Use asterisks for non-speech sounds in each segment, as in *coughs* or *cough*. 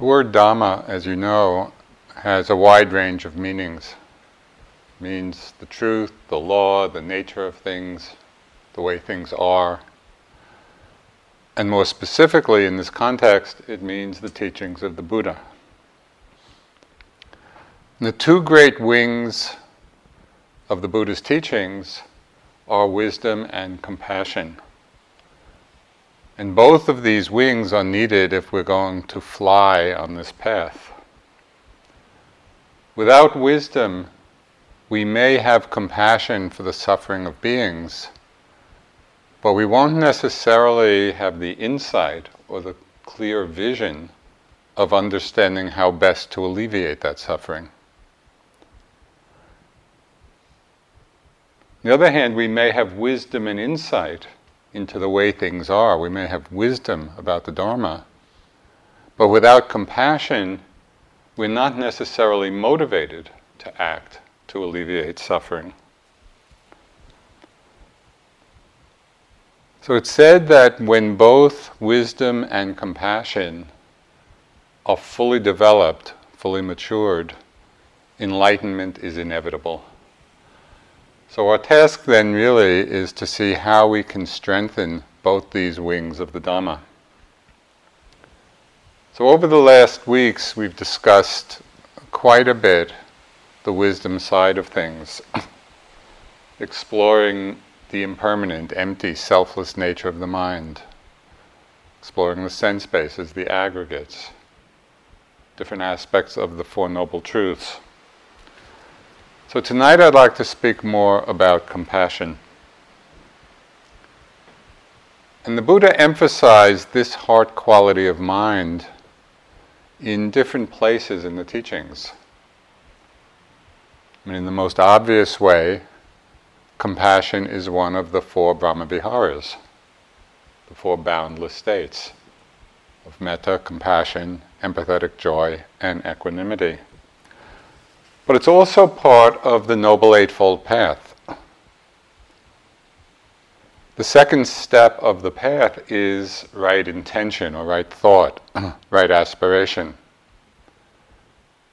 The word Dhamma, as you know, has a wide range of meanings. It means the truth, the law, the nature of things, the way things are. And more specifically, in this context, it means the teachings of the Buddha. And the two great wings of the Buddha's teachings are wisdom and compassion. And both of these wings are needed if we're going to fly on this path. Without wisdom, we may have compassion for the suffering of beings, but we won't necessarily have the insight or the clear vision of understanding how best to alleviate that suffering. On the other hand, we may have wisdom and insight into the way things are. We may have wisdom about the Dharma. But without compassion, we're not necessarily motivated to act to alleviate suffering. So it's said that when both wisdom and compassion are fully developed, fully matured, enlightenment is inevitable. So, our task then really is to see how we can strengthen both these wings of the Dhamma. So, over the last weeks, we've discussed quite a bit the wisdom side of things, *coughs* exploring the impermanent, empty, selfless nature of the mind, exploring the sense bases, the aggregates, different aspects of the Four Noble Truths. So tonight I'd like to speak more about compassion. And the Buddha emphasized this heart quality of mind in different places in the teachings. I mean, in the most obvious way, compassion is one of the four Brahmaviharas, the four boundless states of metta, compassion, empathetic joy, and equanimity. But it's also part of the Noble Eightfold Path. The second step of the path is right intention or right thought, *clears throat* right aspiration.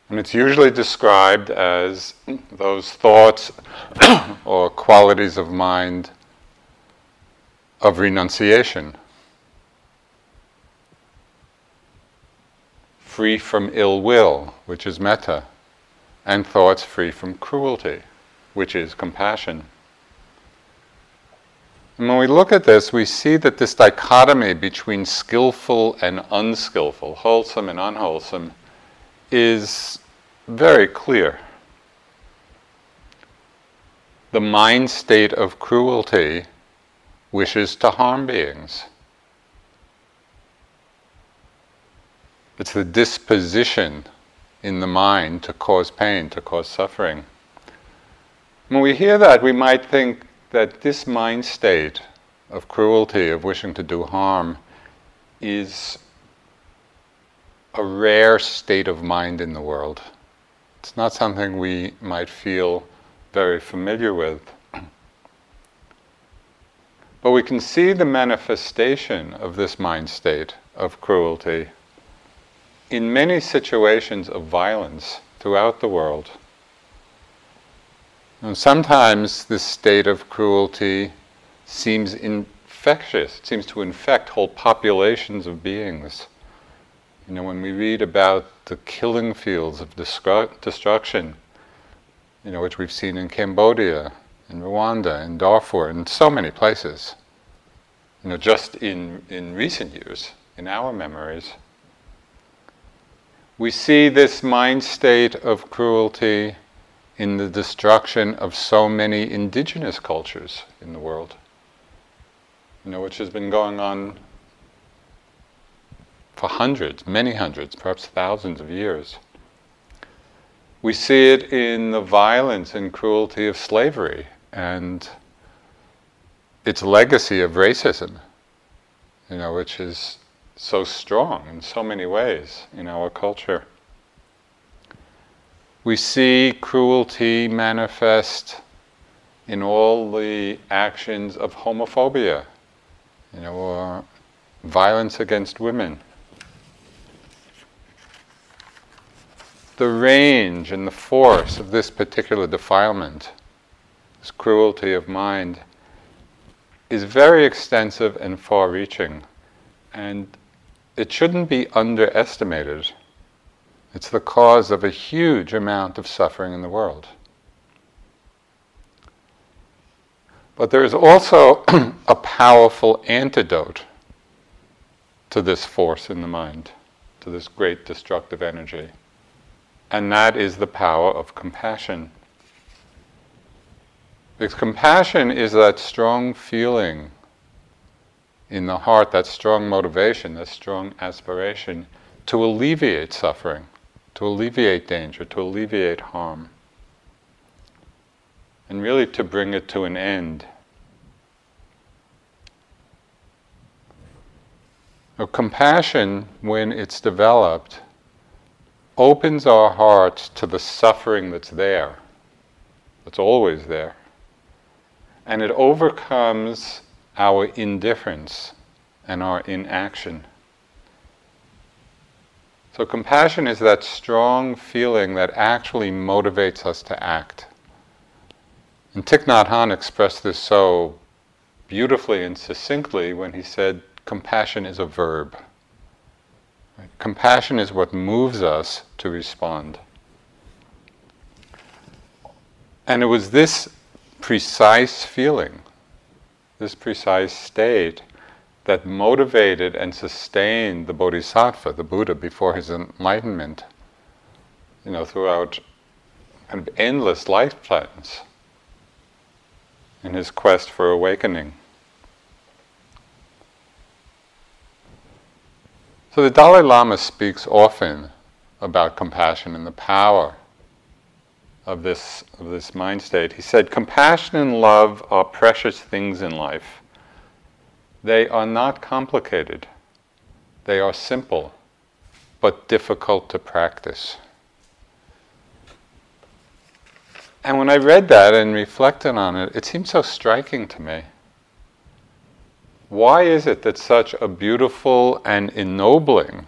And it's usually described as *clears throat* those thoughts *clears throat* or qualities of mind of renunciation, free from ill will, which is metta and thoughts free from cruelty, which is compassion. And when we look at this, we see that this dichotomy between skillful and unskillful, wholesome and unwholesome, is very clear. The mind state of cruelty wishes to harm beings. It's the disposition in the mind to cause pain, to cause suffering. When we hear that, we might think that this mind state of cruelty, of wishing to do harm, is a rare state of mind in the world. It's not something we might feel very familiar with. But we can see the manifestation of this mind state of cruelty in many situations of violence throughout the world. And sometimes this state of cruelty seems infectious, it seems to infect whole populations of beings. You know, when we read about the killing fields of destru- destruction, you know, which we've seen in Cambodia, in Rwanda, in Darfur, in so many places, you know, just in, in recent years, in our memories, we see this mind state of cruelty in the destruction of so many indigenous cultures in the world, you know, which has been going on for hundreds, many hundreds, perhaps thousands of years. We see it in the violence and cruelty of slavery and its legacy of racism, you know, which is so strong in so many ways in our culture. We see cruelty manifest in all the actions of homophobia, you know, or violence against women. the range and the force of this particular defilement, this cruelty of mind, is very extensive and far reaching. And it shouldn't be underestimated. It's the cause of a huge amount of suffering in the world. But there is also *clears throat* a powerful antidote to this force in the mind, to this great destructive energy. And that is the power of compassion. Because compassion is that strong feeling in the heart, that strong motivation, that strong aspiration to alleviate suffering, to alleviate danger, to alleviate harm, and really to bring it to an end. Now, compassion, when it's developed, opens our hearts to the suffering that's there, that's always there. And it overcomes our indifference and our inaction. So, compassion is that strong feeling that actually motivates us to act. And Thich Nhat Hanh expressed this so beautifully and succinctly when he said, Compassion is a verb. Compassion is what moves us to respond. And it was this precise feeling this precise state that motivated and sustained the Bodhisattva, the Buddha, before his enlightenment, you know, throughout kind of endless lifetimes in his quest for awakening. So the Dalai Lama speaks often about compassion and the power of this, of this mind state. He said, Compassion and love are precious things in life. They are not complicated, they are simple, but difficult to practice. And when I read that and reflected on it, it seemed so striking to me. Why is it that such a beautiful and ennobling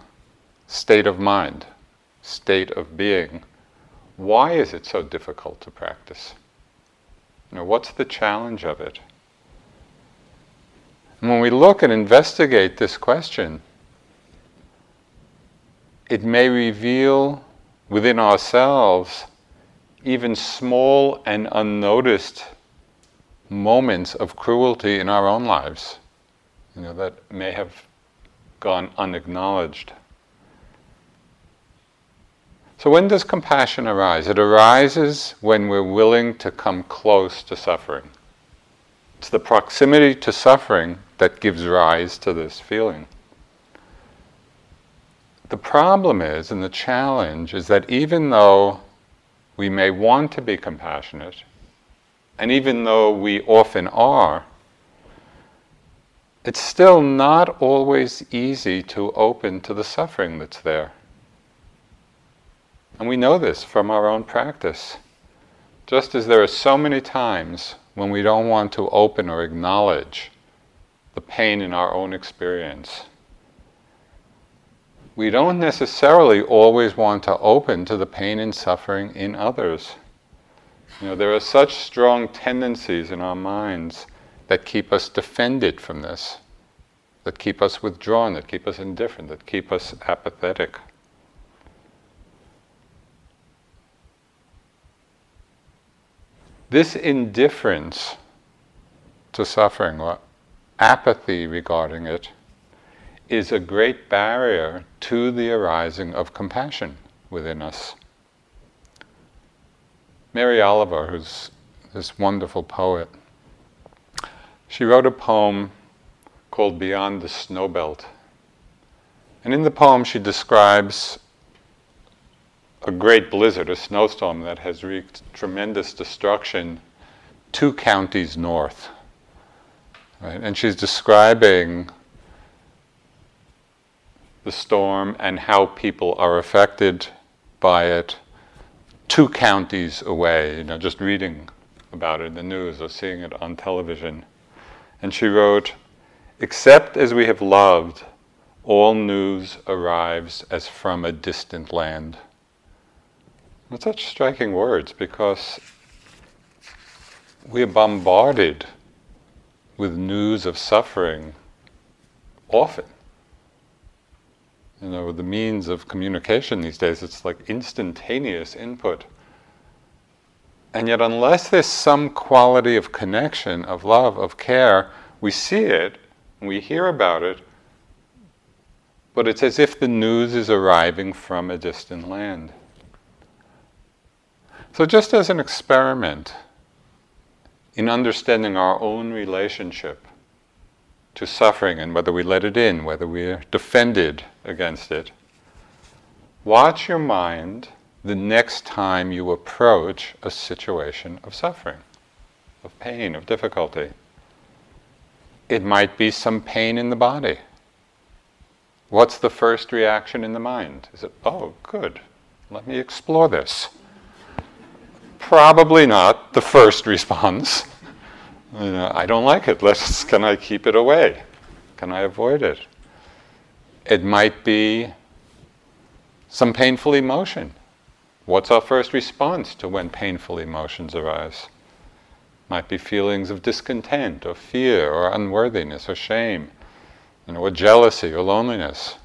state of mind, state of being, why is it so difficult to practice? You know, what's the challenge of it? And when we look and investigate this question, it may reveal within ourselves even small and unnoticed moments of cruelty in our own lives, you know, that may have gone unacknowledged. So, when does compassion arise? It arises when we're willing to come close to suffering. It's the proximity to suffering that gives rise to this feeling. The problem is, and the challenge is that even though we may want to be compassionate, and even though we often are, it's still not always easy to open to the suffering that's there. And we know this from our own practice. Just as there are so many times when we don't want to open or acknowledge the pain in our own experience, we don't necessarily always want to open to the pain and suffering in others. You know, there are such strong tendencies in our minds that keep us defended from this, that keep us withdrawn, that keep us indifferent, that keep us apathetic. This indifference to suffering, or apathy regarding it, is a great barrier to the arising of compassion within us. Mary Oliver, who's this wonderful poet, she wrote a poem called Beyond the Snow Belt. And in the poem, she describes a great blizzard, a snowstorm that has wreaked tremendous destruction two counties north. Right? And she's describing the storm and how people are affected by it two counties away, you know, just reading about it in the news or seeing it on television. And she wrote, Except as we have loved, all news arrives as from a distant land. With such striking words because we are bombarded with news of suffering often. You know, the means of communication these days, it's like instantaneous input. And yet, unless there's some quality of connection, of love, of care, we see it, we hear about it, but it's as if the news is arriving from a distant land. So, just as an experiment in understanding our own relationship to suffering and whether we let it in, whether we're defended against it, watch your mind the next time you approach a situation of suffering, of pain, of difficulty. It might be some pain in the body. What's the first reaction in the mind? Is it, oh, good, let me explore this? Probably not the first response. *laughs* You know, I don't like it. Let's, can I keep it away? Can I avoid it? It might be some painful emotion. What's our first response to when painful emotions arise? Might be feelings of discontent or fear or unworthiness or shame, you know, or jealousy or loneliness.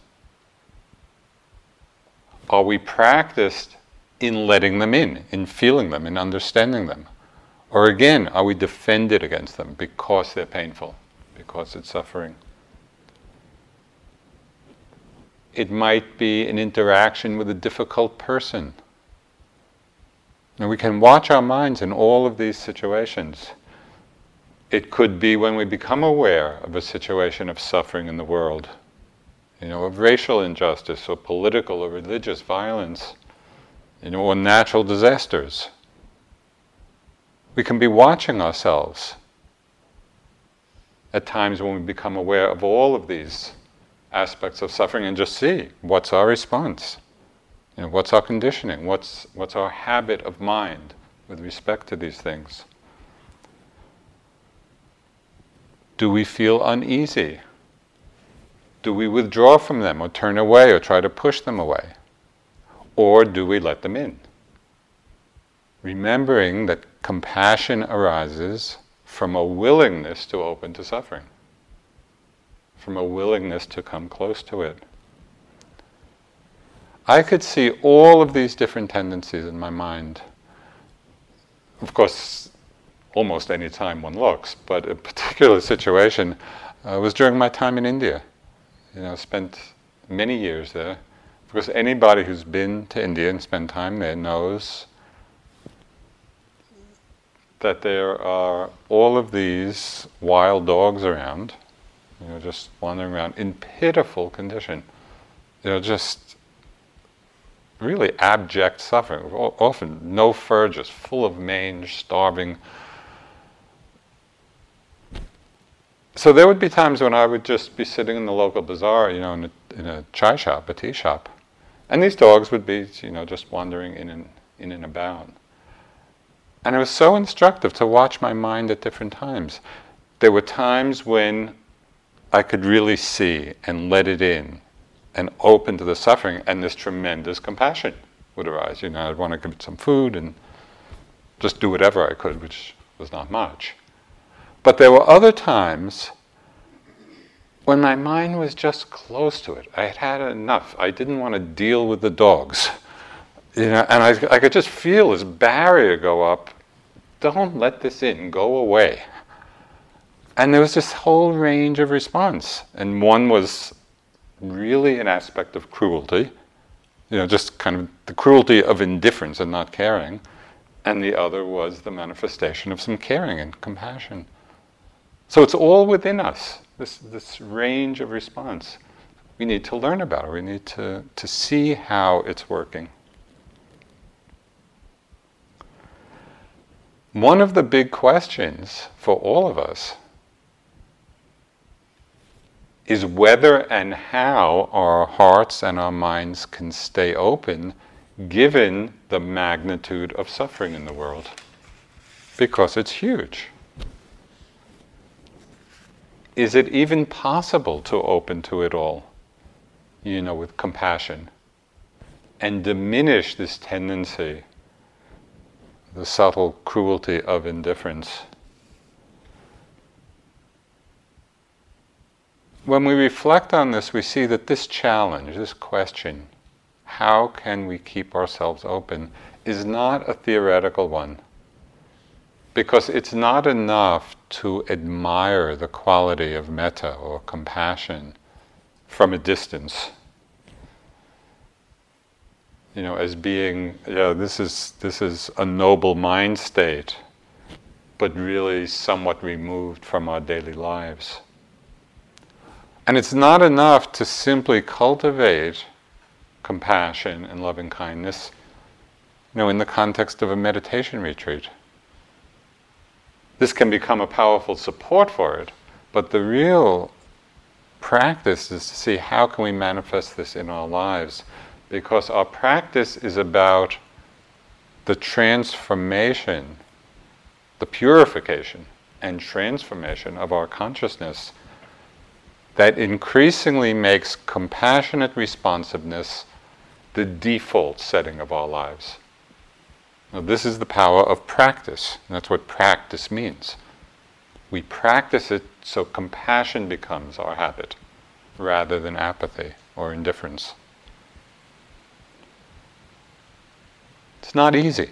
Are we practiced in letting them in, in feeling them, in understanding them? Or again, are we defended against them because they're painful, because it's suffering? It might be an interaction with a difficult person. And we can watch our minds in all of these situations. It could be when we become aware of a situation of suffering in the world, you know, of racial injustice or political or religious violence, or natural disasters. We can be watching ourselves at times when we become aware of all of these aspects of suffering and just see what's our response. You know, what's our conditioning? What's, what's our habit of mind with respect to these things? Do we feel uneasy? Do we withdraw from them or turn away or try to push them away? Or do we let them in? Remembering that compassion arises from a willingness to open to suffering, from a willingness to come close to it. I could see all of these different tendencies in my mind. Of course, almost any time one looks, but a particular situation uh, was during my time in India. You know, spent many years there. Because anybody who's been to India and spent time there knows that there are all of these wild dogs around, you know, just wandering around in pitiful condition. You know, just really abject suffering. Often no fur, just full of mange, starving. So there would be times when I would just be sitting in the local bazaar, you know, in a, in a chai shop, a tea shop, and these dogs would be, you know, just wandering in and in and about. And it was so instructive to watch my mind at different times. There were times when I could really see and let it in and open to the suffering, and this tremendous compassion would arise. You know, I'd want to give it some food and just do whatever I could, which was not much. But there were other times when my mind was just close to it. I had had enough. I didn't want to deal with the dogs. You know, and I, I could just feel this barrier go up don't let this in, go away. And there was this whole range of response. And one was really an aspect of cruelty, you know, just kind of the cruelty of indifference and not caring. And the other was the manifestation of some caring and compassion. So it's all within us, this, this range of response. We need to learn about it, we need to, to see how it's working. One of the big questions for all of us is whether and how our hearts and our minds can stay open given the magnitude of suffering in the world. Because it's huge. Is it even possible to open to it all, you know, with compassion and diminish this tendency the subtle cruelty of indifference. When we reflect on this, we see that this challenge, this question, how can we keep ourselves open, is not a theoretical one. Because it's not enough to admire the quality of metta or compassion from a distance. You know, as being, yeah, this is this is a noble mind state, but really somewhat removed from our daily lives. And it's not enough to simply cultivate compassion and loving kindness, you know, in the context of a meditation retreat. This can become a powerful support for it, but the real practice is to see how can we manifest this in our lives because our practice is about the transformation, the purification and transformation of our consciousness that increasingly makes compassionate responsiveness the default setting of our lives. Now, this is the power of practice. That's what practice means. We practice it so compassion becomes our habit rather than apathy or indifference. It's not easy.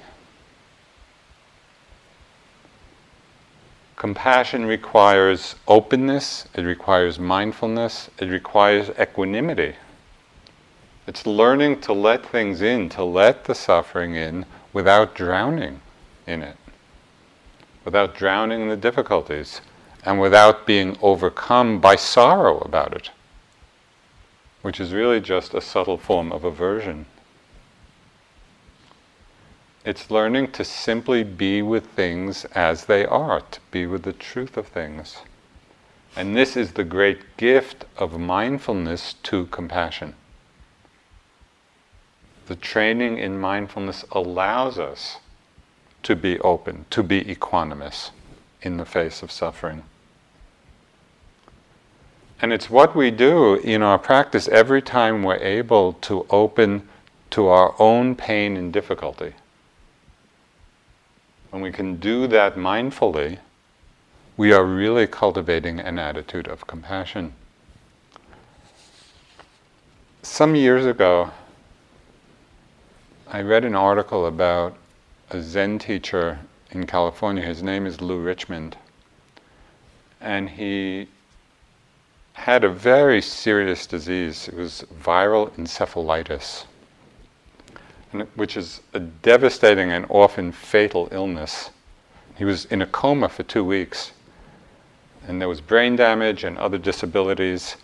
Compassion requires openness, it requires mindfulness, it requires equanimity. It's learning to let things in, to let the suffering in without drowning in it, without drowning in the difficulties, and without being overcome by sorrow about it, which is really just a subtle form of aversion. It's learning to simply be with things as they are, to be with the truth of things. And this is the great gift of mindfulness to compassion. The training in mindfulness allows us to be open, to be equanimous in the face of suffering. And it's what we do in our practice every time we're able to open to our own pain and difficulty when we can do that mindfully, we are really cultivating an attitude of compassion. Some years ago, I read an article about a Zen teacher in California. His name is Lou Richmond. And he had a very serious disease. It was viral encephalitis which is a devastating and often fatal illness. He was in a coma for two weeks, and there was brain damage and other disabilities,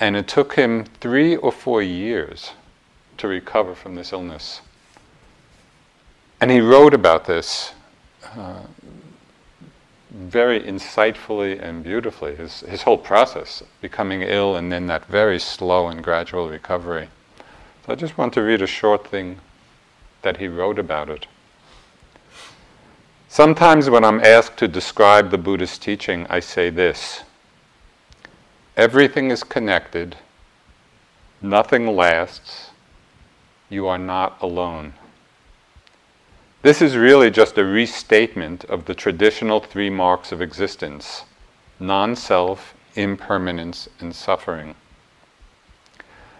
and it took him three or four years to recover from this illness. And he wrote about this uh, very insightfully and beautifully, his, his whole process, becoming ill and then that very slow and gradual recovery. So I just want to read a short thing that he wrote about it. Sometimes when I'm asked to describe the Buddhist teaching, I say this Everything is connected, nothing lasts, you are not alone. This is really just a restatement of the traditional three marks of existence non self, impermanence, and suffering.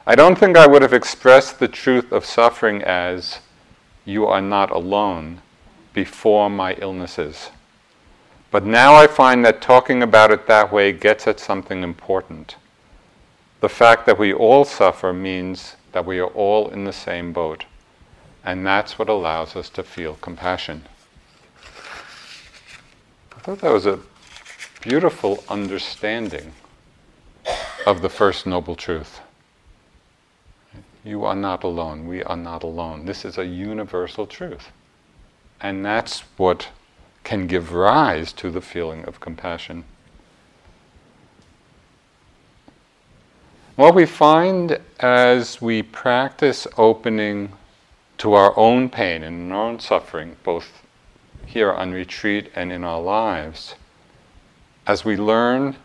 I don't think I would have expressed the truth of suffering as you are not alone before my illnesses. But now I find that talking about it that way gets at something important. The fact that we all suffer means that we are all in the same boat. And that's what allows us to feel compassion. I thought that was a beautiful understanding of the First Noble Truth. You are not alone. We are not alone. This is a universal truth. And that's what can give rise to the feeling of compassion. What we find as we practice opening to our own pain and our own suffering, both here on retreat and in our lives, as we learn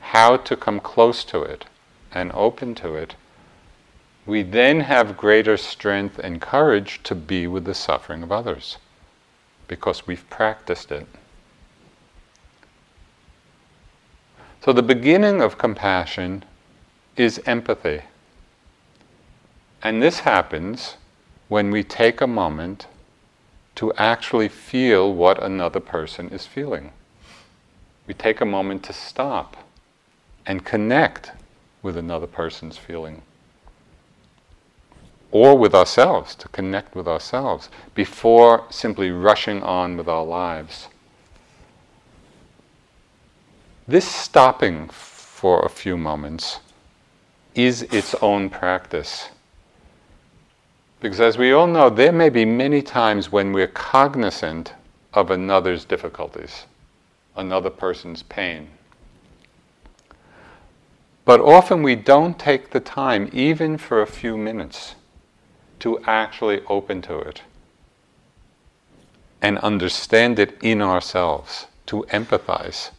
how to come close to it and open to it, we then have greater strength and courage to be with the suffering of others. because we've practiced it. So, the beginning of compassion is empathy. And this happens when we take a moment to actually feel what another person is feeling. We take a moment to stop and connect with another person's feeling. Or with ourselves, to connect with ourselves, before simply rushing on with our lives. This stopping for a few moments is its own practice. Because as we all know, there may be many times when we're cognizant of another's difficulties, another person's pain. But often we don't take the time, even for a few minutes, to actually open to it and understand it in ourselves, to empathize.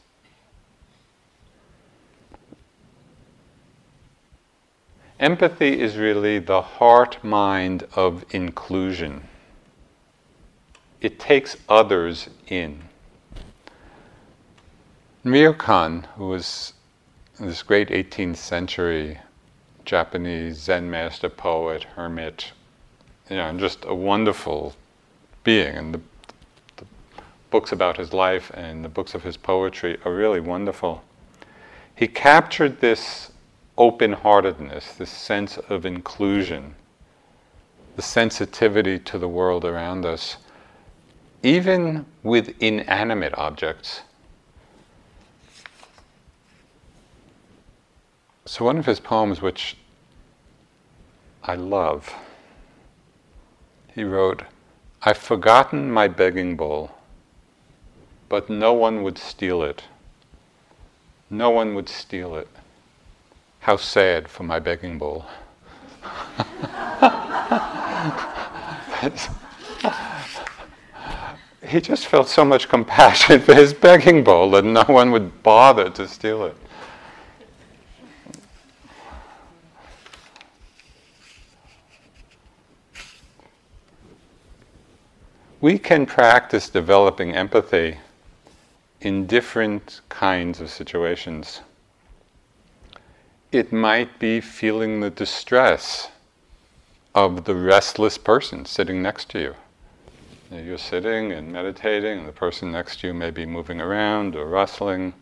Empathy is really the heart mind of inclusion. It takes others in. Ryokan, who was this great 18th century Japanese Zen master, poet, hermit, you know, just a wonderful being. And the, the books about his life and the books of his poetry are really wonderful. He captured this open heartedness, this sense of inclusion, the sensitivity to the world around us, even with inanimate objects. So, one of his poems, which I love, he wrote, I've forgotten my begging bowl, but no one would steal it. No one would steal it. How sad for my begging bowl. he just felt so much compassion for his begging bowl that no one would bother to steal it. We can practice developing empathy in different kinds of situations it might be feeling the distress of the restless person sitting next to you. You're sitting and meditating, and the person next to you may be moving around or rustling.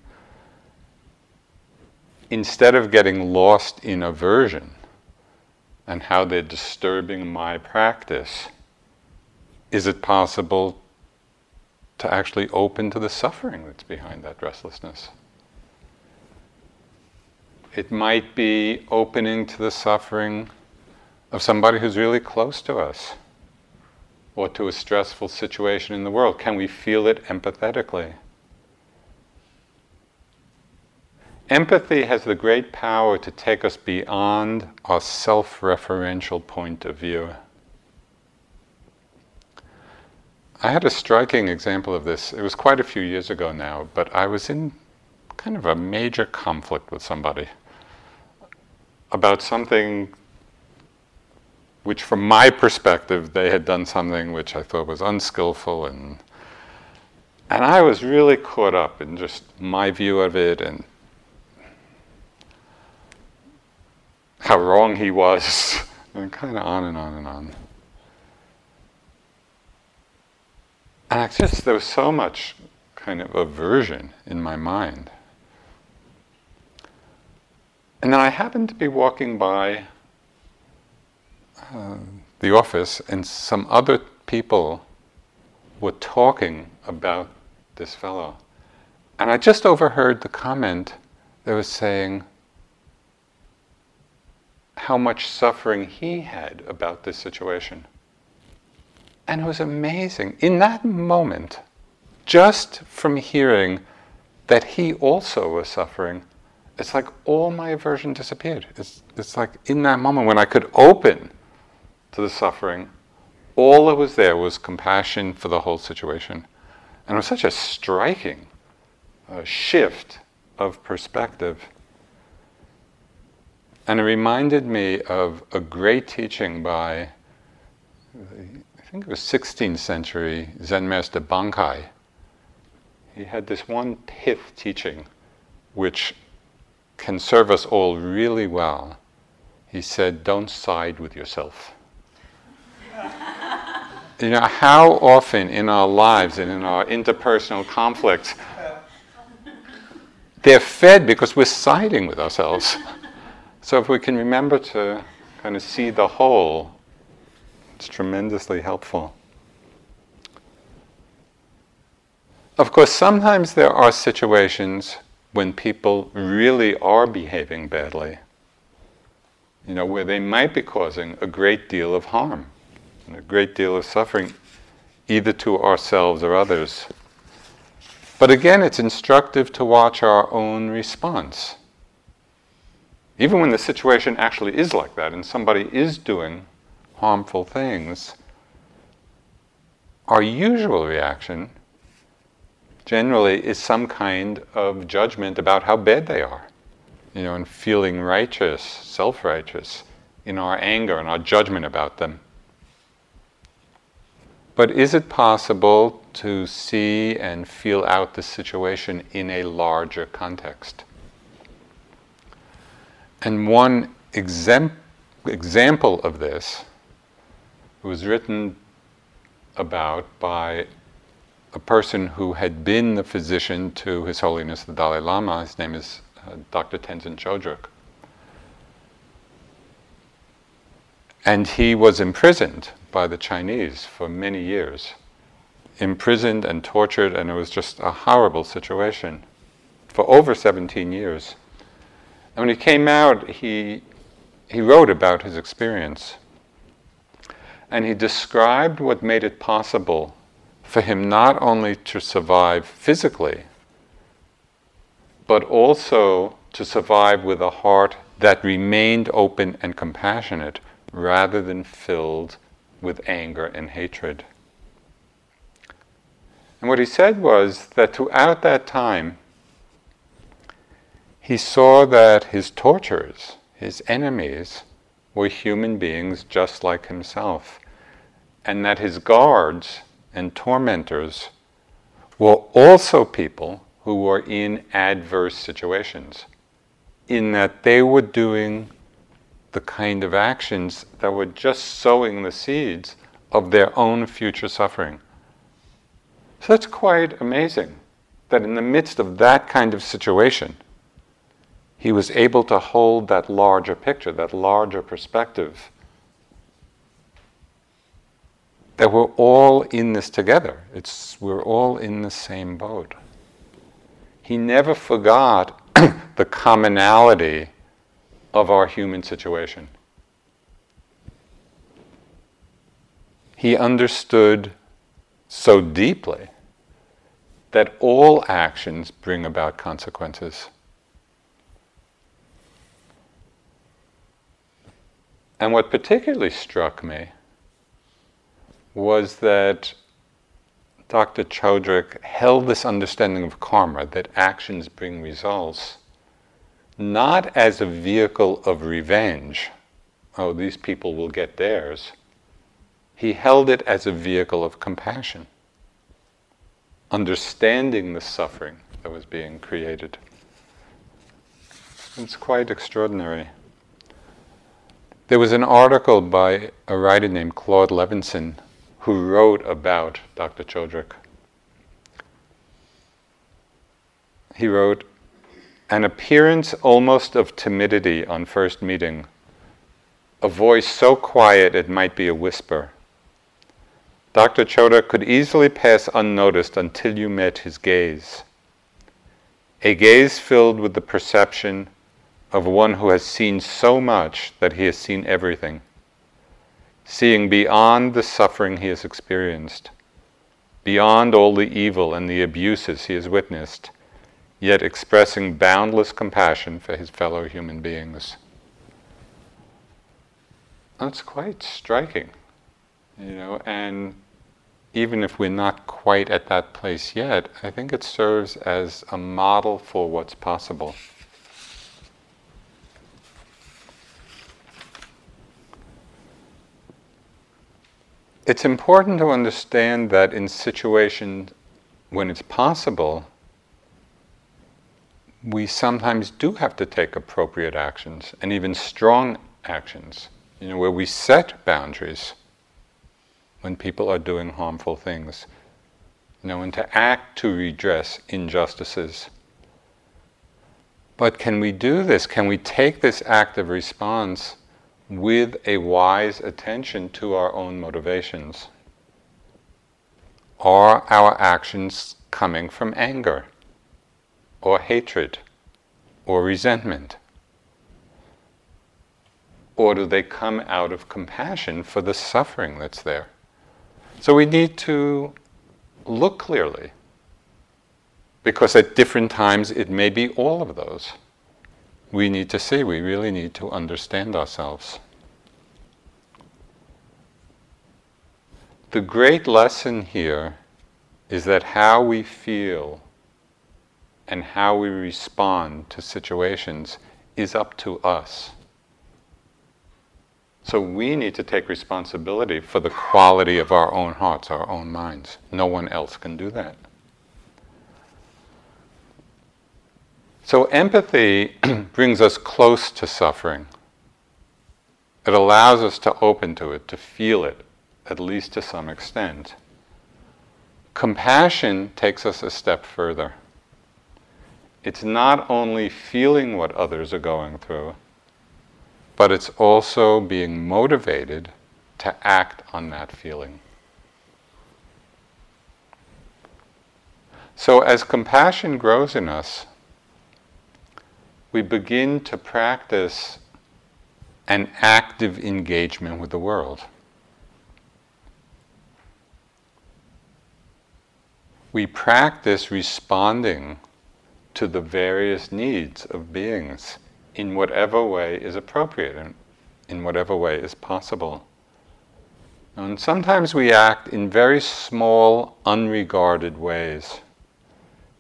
Instead of getting lost in aversion and how they're disturbing my practice, is it possible to actually open to the suffering that's behind that restlessness? It might be opening to the suffering of somebody who's really close to us or to a stressful situation in the world. Can we feel it empathetically? Empathy has the great power to take us beyond our self referential point of view. I had a striking example of this. It was quite a few years ago now, but I was in kind of a major conflict with somebody about something which, from my perspective, they had done something which I thought was unskillful and and I was really caught up in just my view of it and how wrong he was, *laughs* and kind of on and on and on. And I just, there was so much kind of aversion in my mind. And then I happened to be walking by uh, the office, and some other people were talking about this fellow. And I just overheard the comment that was saying how much suffering he had about this situation. And it was amazing. In that moment, just from hearing that he also was suffering, it's like all my aversion disappeared. It's, it's like in that moment when I could open to the suffering, all that was there was compassion for the whole situation. And it was such a striking uh, shift of perspective. And it reminded me of a great teaching by, I think it was 16th century Zen master Bankei. He had this one pith teaching which can serve us all really well. He said, Don't side with yourself. *laughs* you know, how often in our lives and in our interpersonal conflicts, they're fed because we're siding with ourselves. *laughs* So if we can remember to kind of see the whole, it's tremendously helpful. Of course, sometimes there are situations when people really are behaving badly, you know, where they might be causing a great deal of harm and a great deal of suffering, either to ourselves or others. But again, it's instructive to watch our own response. Even when the situation actually is like that and somebody is doing harmful things, our usual reaction generally is some kind of judgment about how bad they are. You know, and feeling righteous, self righteous in our anger and our judgment about them. But is it possible to see and feel out the situation in a larger context? And one example of this was written about by a person who had been the physician to His Holiness the Dalai Lama. His name is uh, Dr. Tenzin Chodrak. And he was imprisoned by the Chinese for many years. Imprisoned and tortured, and it was just a horrible situation for over 17 years. And when he came out, he, he wrote about his experience. And he described what made it possible for him not only to survive physically, but also to survive with a heart that remained open and compassionate rather than filled with anger and hatred. And what he said was that throughout that time, he saw that his torturers, his enemies, were human beings just like himself, and that his guards and tormentors were also people who were in adverse situations, in that they were doing the kind of actions that were just sowing the seeds of their own future suffering. So that's quite amazing that in the midst of that kind of situation, he was able to hold that larger picture, that larger perspective that we're all in this together. It's, we're all in the same boat. He never forgot *coughs* the commonality of our human situation. He understood so deeply that all actions bring about consequences. And what particularly struck me was that Dr. Chodrak held this understanding of karma, that actions bring results, not as a vehicle of revenge. Oh, these people will get theirs. He held it as a vehicle of compassion, understanding the suffering that was being created. It's quite extraordinary. There was an article by a writer named Claude Levenson who wrote about Dr. Chodrak. He wrote, An appearance almost of timidity on first meeting, a voice so quiet it might be a whisper. Dr. Chodrak could easily pass unnoticed until you met his gaze. A gaze filled with the perception of one who has seen so much that he has seen everything seeing beyond the suffering he has experienced, beyond all the evil and the abuses he has witnessed, yet expressing boundless compassion for his fellow human beings. That's quite striking, you know, and even if we're not quite at that place yet, I think it serves as a model for what's possible. It's important to understand that in situations when it's possible, we sometimes do have to take appropriate actions and even strong actions, you know, where we set boundaries when people are doing harmful things, you know, and to act to redress injustices. But can we do this? Can we take this active response with a wise attention to our own motivations? Are our actions coming from anger or hatred or resentment? Or do they come out of compassion for the suffering that's there? So we need to look clearly because at different times it may be all of those we need to see, we really need to understand ourselves. The great lesson here is that how we feel and how we respond to situations is up to us. So we need to take responsibility for the quality of our own hearts, our own minds. No one else can do that. So, empathy *clears throat* brings us close to suffering. It allows us to open to it, to feel it, at least to some extent. Compassion takes us a step further. It's not only feeling what others are going through, but it's also being motivated to act on that feeling. So, as compassion grows in us, we begin to practice an active engagement with the world. We practice responding to the various needs of beings in whatever way is appropriate and in whatever way is possible. And sometimes we act in very small, unregarded ways.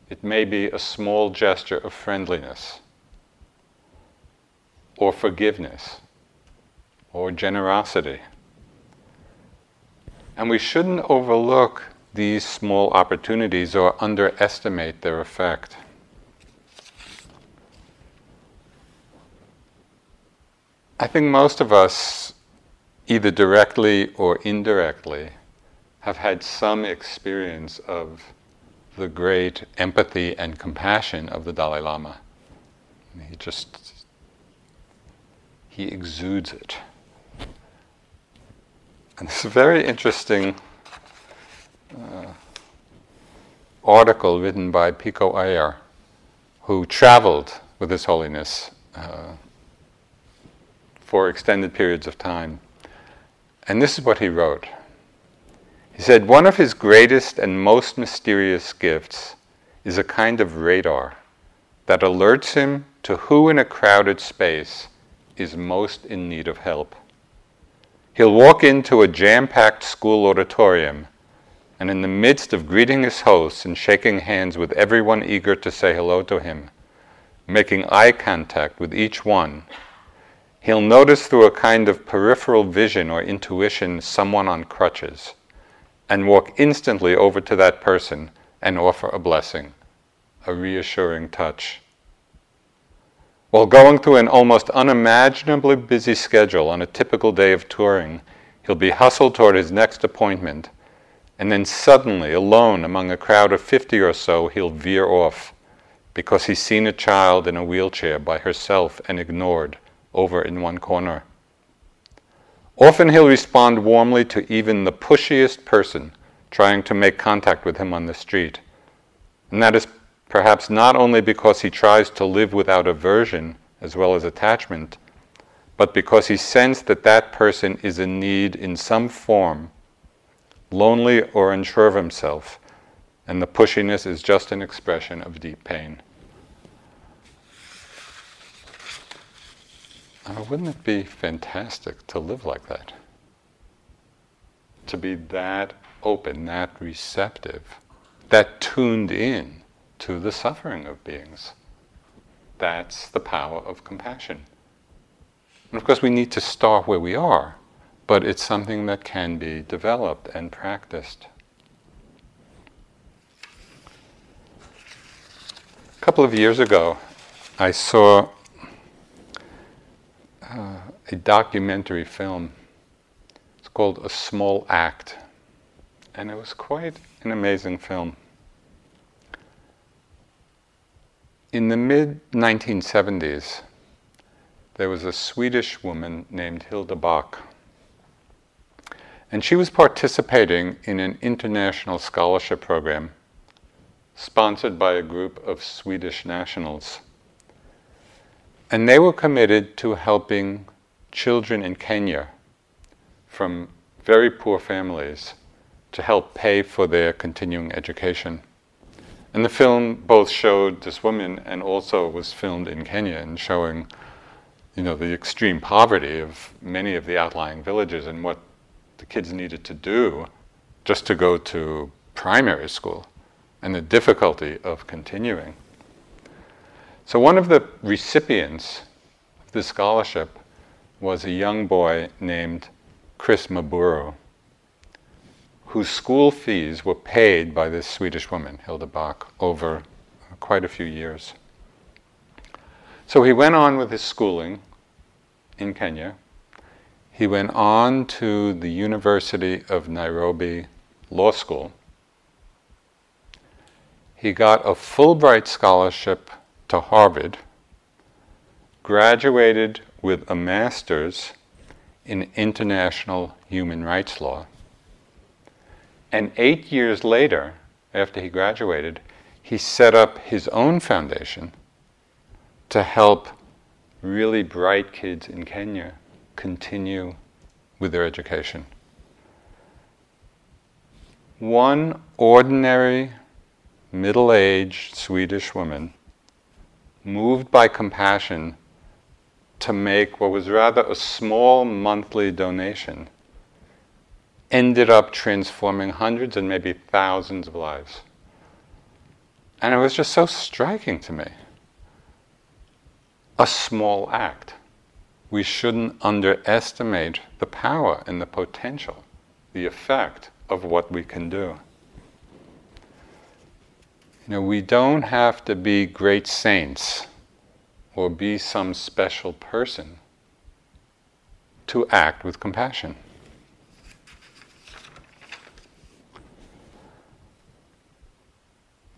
It may be a small gesture of friendliness or forgiveness or generosity. And we shouldn't overlook these small opportunities or underestimate their effect. I think most of us, either directly or indirectly, have had some experience of the great empathy and compassion of the Dalai Lama. He just he exudes it. And this a very interesting uh, article written by Pico Iyer, who traveled with His Holiness uh, for extended periods of time. And this is what he wrote. He said, One of his greatest and most mysterious gifts is a kind of radar that alerts him to who in a crowded space is most in need of help. He'll walk into a jam packed school auditorium, and in the midst of greeting his hosts and shaking hands with everyone eager to say hello to him, making eye contact with each one, he'll notice through a kind of peripheral vision or intuition someone on crutches, and walk instantly over to that person and offer a blessing, a reassuring touch. While going through an almost unimaginably busy schedule on a typical day of touring, he'll be hustled toward his next appointment, and then suddenly, alone among a crowd of 50 or so, he'll veer off because he's seen a child in a wheelchair by herself and ignored over in one corner. Often he'll respond warmly to even the pushiest person trying to make contact with him on the street. And that is perhaps not only because he tries to live without aversion as well as attachment, but because he sensed that that person is in need in some form, lonely or unsure of himself, and the pushiness is just an expression of deep pain. Uh, wouldn't it be fantastic to live like that? To be that open, that receptive, that tuned in to the suffering of beings. That's the power of compassion. And of course, we need to start where we are. but it's something that can be developed and practiced. A couple of years ago, I saw uh, a documentary film. It's called A Small Act, and it was quite an amazing film. In the mid 1970s, there was a Swedish woman named Hilda Back. And she was participating in an international scholarship program sponsored by a group of Swedish nationals. And they were committed to helping children in Kenya from very poor families to help pay for their continuing education. And the film both showed this woman and also was filmed in Kenya and showing, you know, the extreme poverty of many of the outlying villages and what the kids needed to do just to go to primary school and the difficulty of continuing. So one of the recipients of this scholarship was a young boy named Chris Mburu whose school fees were paid by this Swedish woman, Hilda Back, over quite a few years. So he went on with his schooling in Kenya. He went on to the University of Nairobi Law School. He got a Fulbright scholarship to Harvard, graduated with a master's in international human rights law and eight years later, after he graduated, he set up his own foundation to help really bright kids in Kenya continue with their education. One ordinary, middle aged Swedish woman, moved by compassion to make what was rather a small monthly donation ended up transforming hundreds and maybe thousands of lives. And it was just so striking to me. A small act. We shouldn't underestimate the power and the potential, the effect of what we can do. You know, we don't have to be great saints or be some special person to act with compassion.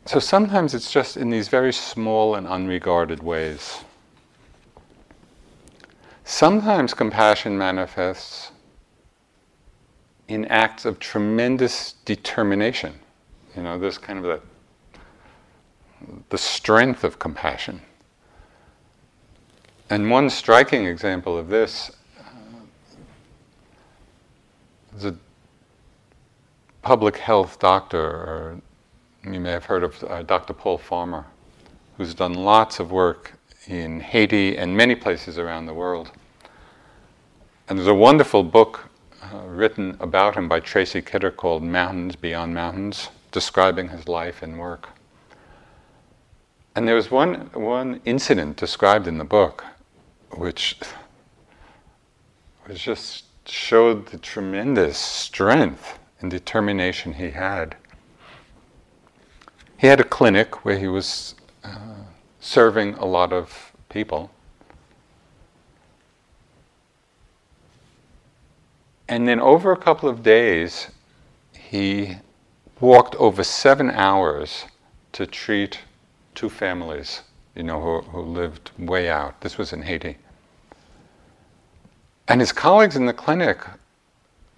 So sometimes it's just in these very small and unregarded ways. Sometimes compassion manifests in acts of tremendous determination. You know, this kind of the, the strength of compassion. And one striking example of this uh, is a public health doctor or you may have heard of uh, Dr. Paul Farmer, who's done lots of work in Haiti and many places around the world. And there's a wonderful book uh, written about him by Tracy Kidder called Mountains Beyond Mountains, describing his life and work. And there was one, one incident described in the book which was just showed the tremendous strength and determination he had. He had a clinic where he was uh, serving a lot of people. And then over a couple of days, he walked over seven hours to treat two families, you know, who, who lived way out. This was in Haiti. And his colleagues in the clinic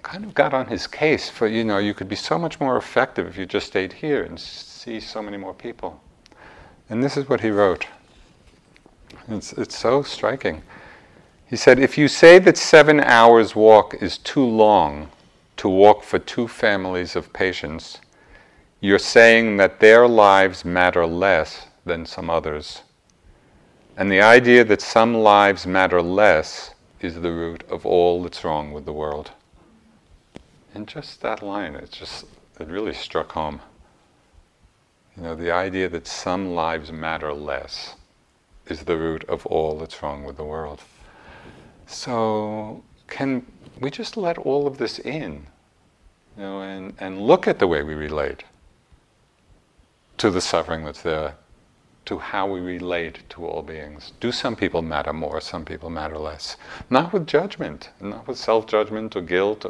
kind of got on his case for, you know, you could be so much more effective if you just stayed here and see so many more people. And this is what he wrote. It's, it's so striking. He said, If you say that seven hours' walk is too long to walk for two families of patients, you're saying that their lives matter less than some others. And the idea that some lives matter less is the root of all that's wrong with the world. And just that line, it just it really struck home. You know, the idea that some lives matter less is the root of all that's wrong with the world. So can we just let all of this in, you know, and, and look at the way we relate to the suffering that's there, to how we relate to all beings. Do some people matter more, some people matter less? Not with judgment, not with self judgment or guilt,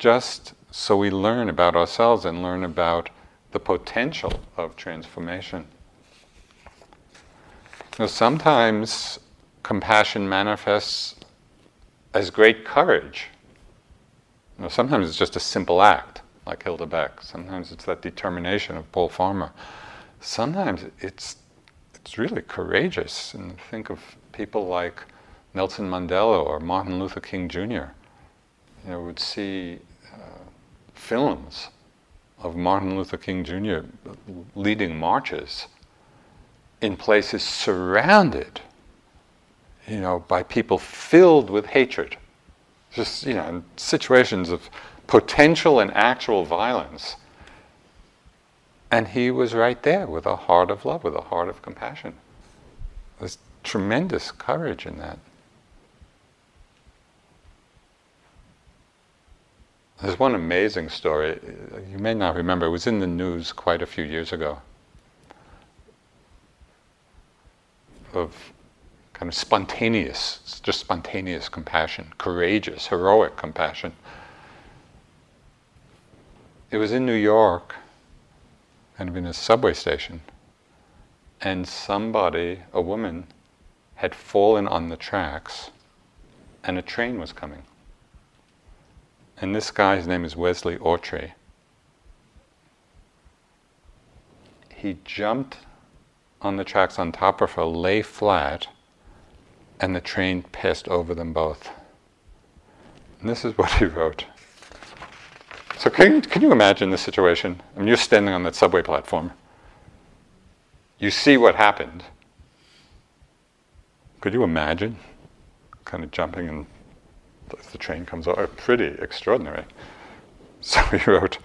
just so we learn about ourselves and learn about the potential of transformation. Now, sometimes compassion manifests as great courage. Know, sometimes it's just a simple act, like Hilda Back. Sometimes it's that determination of Paul Farmer. Sometimes it's it's really courageous. And think of people like Nelson Mandela or Martin Luther King Jr. You know, would see films of Martin Luther King Jr. leading marches in places surrounded, you know, by people filled with hatred. Just, you know, in situations of potential and actual violence. And he was right there with a heart of love, with a heart of compassion. There's tremendous courage in that. There's one amazing story. You may not remember. It was in the news quite a few years ago. Of kind of spontaneous, just spontaneous compassion, courageous, heroic compassion. It was in New York, kind of in a subway station, and somebody, a woman, had fallen on the tracks, and a train was coming. And this guy's name is Wesley Autrey. He jumped on the tracks on top of her, lay flat, and the train passed over them both. And this is *laughs* what he wrote. So can, can you imagine this situation? I mean, you're standing on that subway platform. You see what happened. Could you imagine kind of jumping and the train comes over? Pretty extraordinary. *laughs* So he wrote,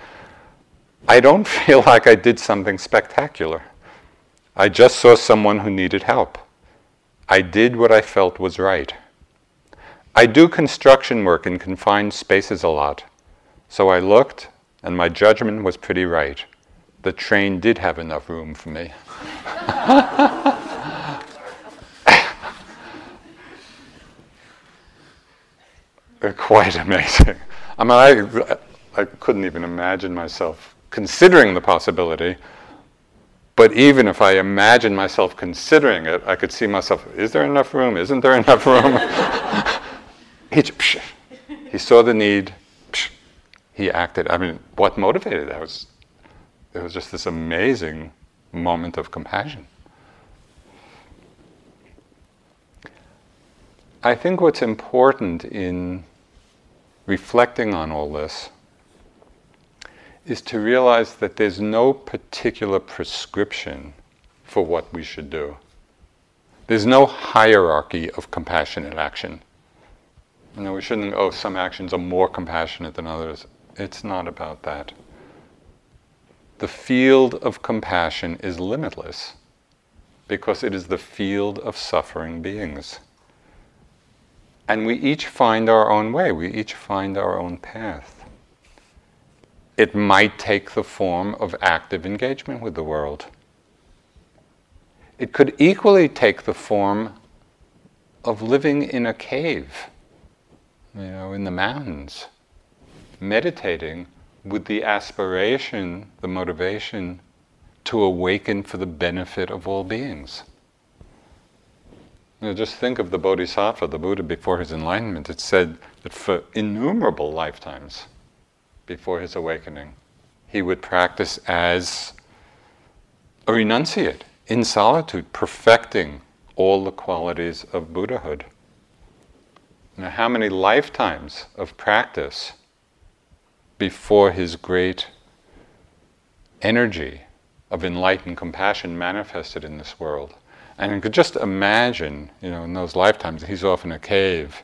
I don't feel like I did something spectacular. I just saw someone who needed help. I did what I felt was right. I do construction work in confined spaces a lot. So I looked, and my judgment was pretty right. The train did have enough room for me. *laughs* Quite *laughs* amazing. I mean, I, I couldn't even imagine myself considering the possibility. But even if I imagine myself considering it, I could see myself, is there enough room? Isn't there *laughs* enough room? *laughs* he, psh, he saw the need, he acted. I mean, what motivated that was it was just this amazing moment of compassion. I think what's important in reflecting on all this is to realize that there's no particular prescription for what we should do. There's no hierarchy of compassionate action. You know, we shouldn't, oh, some actions are more compassionate than others. It's not about that. The field of compassion is limitless because it is the field of suffering beings. And we each find our own way, we each find our own path. It might take the form of active engagement with the world. It could equally take the form of living in a cave, you know, in the mountains meditating with the aspiration, the motivation to awaken for the benefit of all beings. You know, just think of the Bodhisattva, the Buddha before his enlightenment. It said that for innumerable lifetimes before his awakening, he would practice as a renunciate, in solitude, perfecting all the qualities of Buddhahood. Now, how many lifetimes of practice before his great energy of enlightened compassion manifested in this world. And you could just imagine, you know, in those lifetimes, he's off in a cave,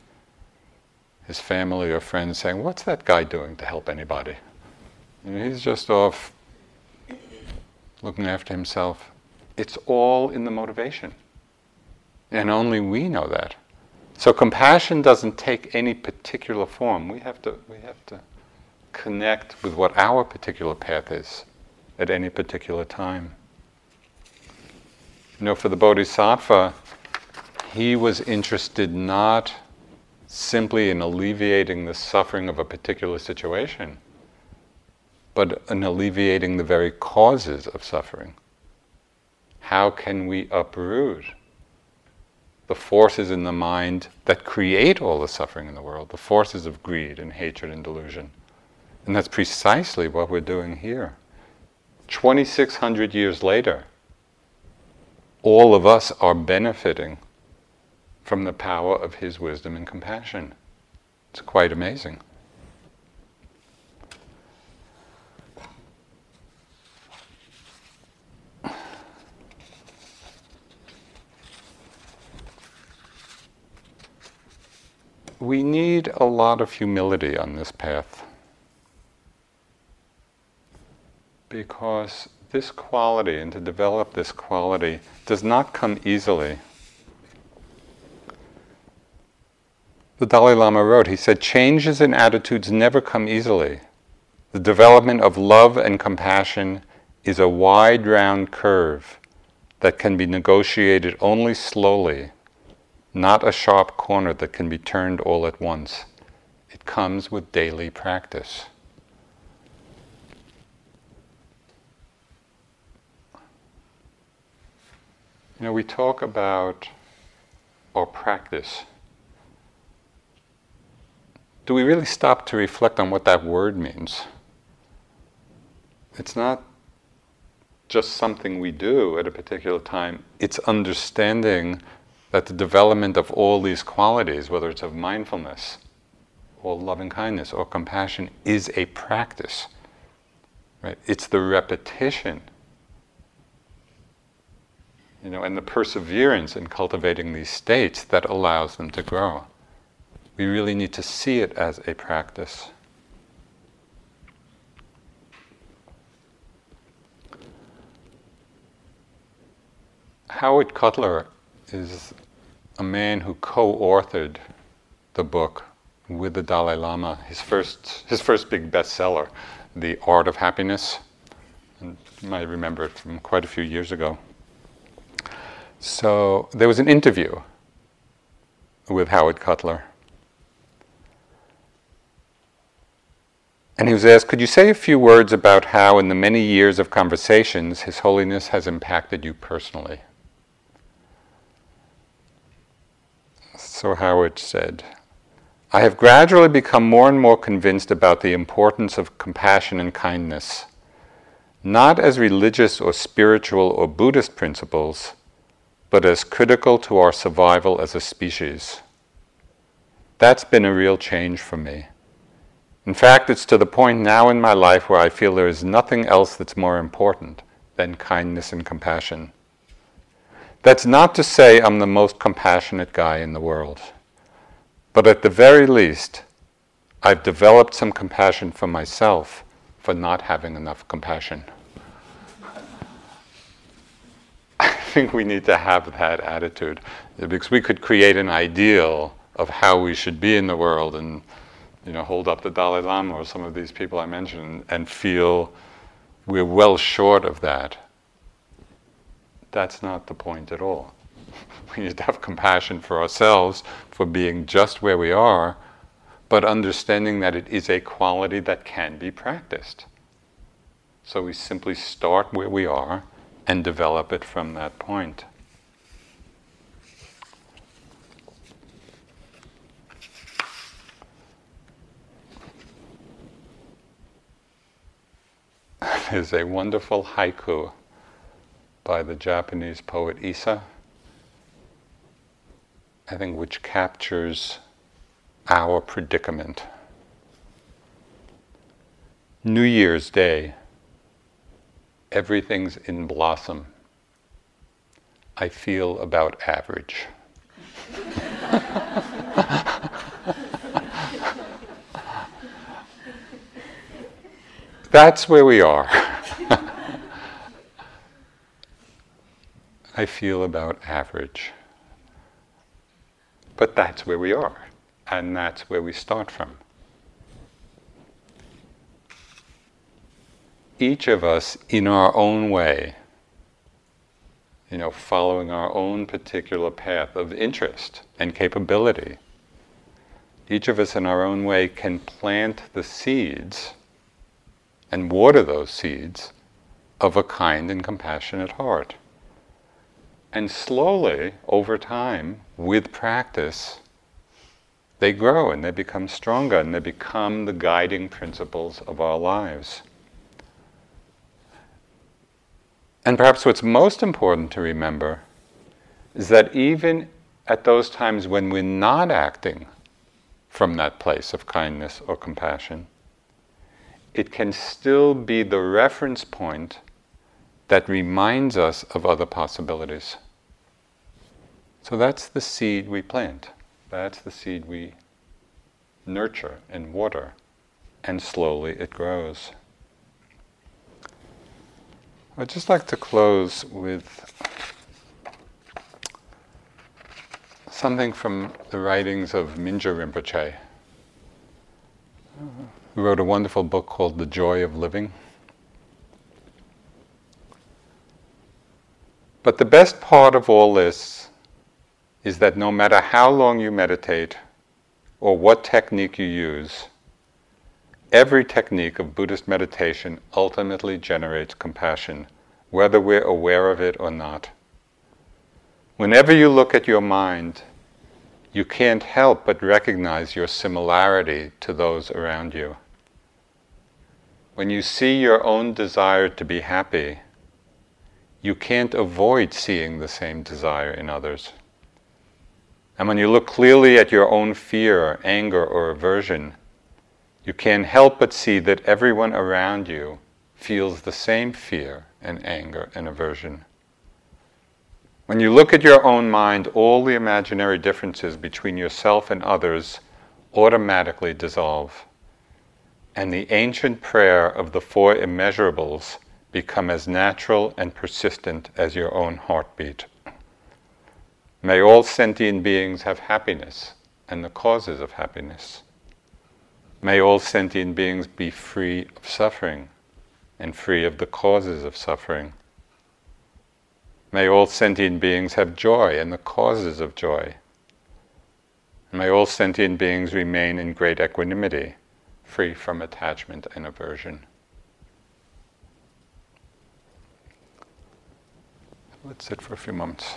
his family or friends saying, What's that guy doing to help anybody? And he's just off looking after himself. It's all in the motivation. And only we know that. So compassion doesn't take any particular form. We have to, we have to connect with what our particular path is at any particular time. You know, for the Bodhisattva, he was interested not simply in alleviating the suffering of a particular situation, but in alleviating the very causes of suffering. How can we uproot the forces in the mind that create all the suffering in the world, the forces of greed and hatred and delusion. And that's precisely what we're doing here. 2,600 years later, all of us are benefiting from the power of His wisdom and compassion. It's quite amazing. we need a lot of humility on this path. Because this quality, and to develop this quality, does not come easily. The Dalai Lama wrote, he said, changes in attitudes never come easily. The development of love and compassion is a wide round curve that can be negotiated only slowly not a sharp corner that can be turned all at once. It comes with daily practice. You know, we talk about our practice. Do we really stop to reflect on what that word means? It's not just something we do at a particular time, it's understanding that the development of all these qualities, whether it's of mindfulness or loving kindness or compassion, is a practice. Right? It's the repetition, you know, and the perseverance in cultivating these states that allows them to grow. We really need to see it as a practice. Howard Cutler is a man who co-authored the book with the Dalai Lama, his first, his first big bestseller, The Art of Happiness. And you might remember it from quite a few years ago. So there was an interview with Howard Cutler. And he was asked, Could you say a few words about how, in the many years of conversations, His Holiness has impacted you personally? So Howard said, I have gradually become more and more convinced about the importance of compassion and kindness, not as religious or spiritual or Buddhist principles, but as critical to our survival as a species. That's been a real change for me. In fact, it's to the point now in my life where I feel there is nothing else that's more important than kindness and compassion. That's not to say I'm the most compassionate guy in the world, but at the very least, I've developed some compassion for myself for not having enough compassion. I think we need to have that attitude because we could create an ideal of how we should be in the world and you know hold up the Dalai Lama or some of these people I mentioned and feel we're well short of that that's not the point at all. *laughs* we need to have compassion for ourselves for being just where we are, but understanding that it is a quality that can be practiced. So we simply start where we are and develop it from that point. *laughs* There's a wonderful haiku by the Japanese poet Issa, I think, which captures our predicament. New Year's Day, everything's in blossom. I feel about average. That's where we are. *laughs* I feel about average. But that's where we are, and that's where we start from. Each of us, in our own way, you know, following our own particular path of interest and capability, each of us in our own way can plant the seeds and water those seeds of a kind and compassionate heart. And slowly, over time, with practice, they grow and they become stronger and they become the guiding principles of our lives. And perhaps what's most important to remember is that even at those times when we're not acting from that place of kindness or compassion, it can still be the reference point that reminds us of other possibilities. So that's the seed we plant. That's the seed we nurture and water, and slowly it grows. I'd just like to close with something from the writings of Mingyur Rinpoche, who wrote a wonderful book called The Joy of Living. But the best part of all this is that no matter how long you meditate or what technique you use, every technique of Buddhist meditation ultimately generates compassion, whether we're aware of it or not. Whenever you look at your mind, you can't help but recognize your similarity to those around you. When you see your own desire to be happy, you can't avoid seeing the same desire in others. And when you look clearly at your own fear, anger, or aversion, you can't help but see that everyone around you feels the same fear and anger and aversion. When you look at your own mind, all the imaginary differences between yourself and others automatically dissolve. And the ancient prayer of the four immeasurables become as natural and persistent as your own heartbeat. May all sentient beings have happiness and the causes of happiness. May all sentient beings be free of suffering and free of the causes of suffering. May all sentient beings have joy and the causes of joy. May all sentient beings remain in great equanimity, free from attachment and aversion. Let's sit for a few moments.